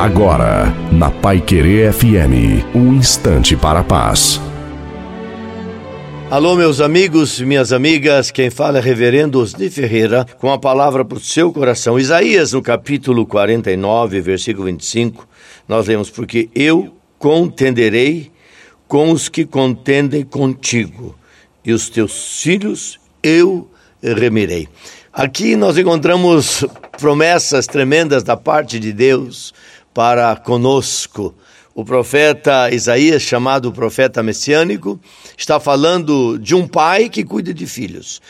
Agora, na Pai Querer FM, um instante para a paz. Alô, meus amigos, minhas amigas, quem fala é Reverendo Osni Ferreira, com a palavra para o seu coração. Isaías, no capítulo 49, versículo 25, nós lemos: Porque eu contenderei com os que contendem contigo, e os teus filhos eu remirei. Aqui nós encontramos promessas tremendas da parte de Deus para conosco. O profeta Isaías, chamado profeta messiânico, está falando de um pai que cuida de filhos,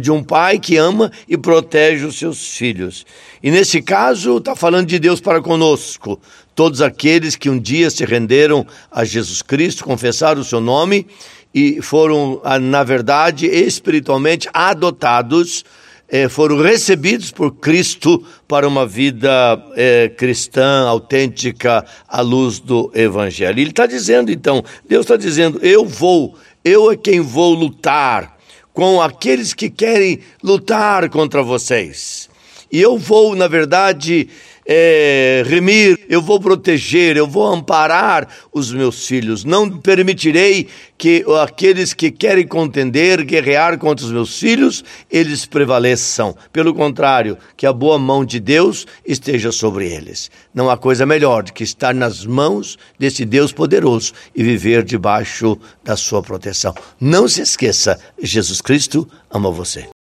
de um pai que ama e protege os seus filhos. E nesse caso, está falando de Deus para conosco, todos aqueles que um dia se renderam a Jesus Cristo, confessaram o seu nome e foram, na verdade, espiritualmente adotados eh, foram recebidos por Cristo para uma vida eh, cristã, autêntica, à luz do Evangelho. Ele está dizendo, então, Deus está dizendo: eu vou, eu é quem vou lutar com aqueles que querem lutar contra vocês. E eu vou, na verdade, é, remir, eu vou proteger, eu vou amparar os meus filhos. Não permitirei que aqueles que querem contender, guerrear contra os meus filhos, eles prevaleçam. Pelo contrário, que a boa mão de Deus esteja sobre eles. Não há coisa melhor do que estar nas mãos desse Deus poderoso e viver debaixo da sua proteção. Não se esqueça, Jesus Cristo ama você.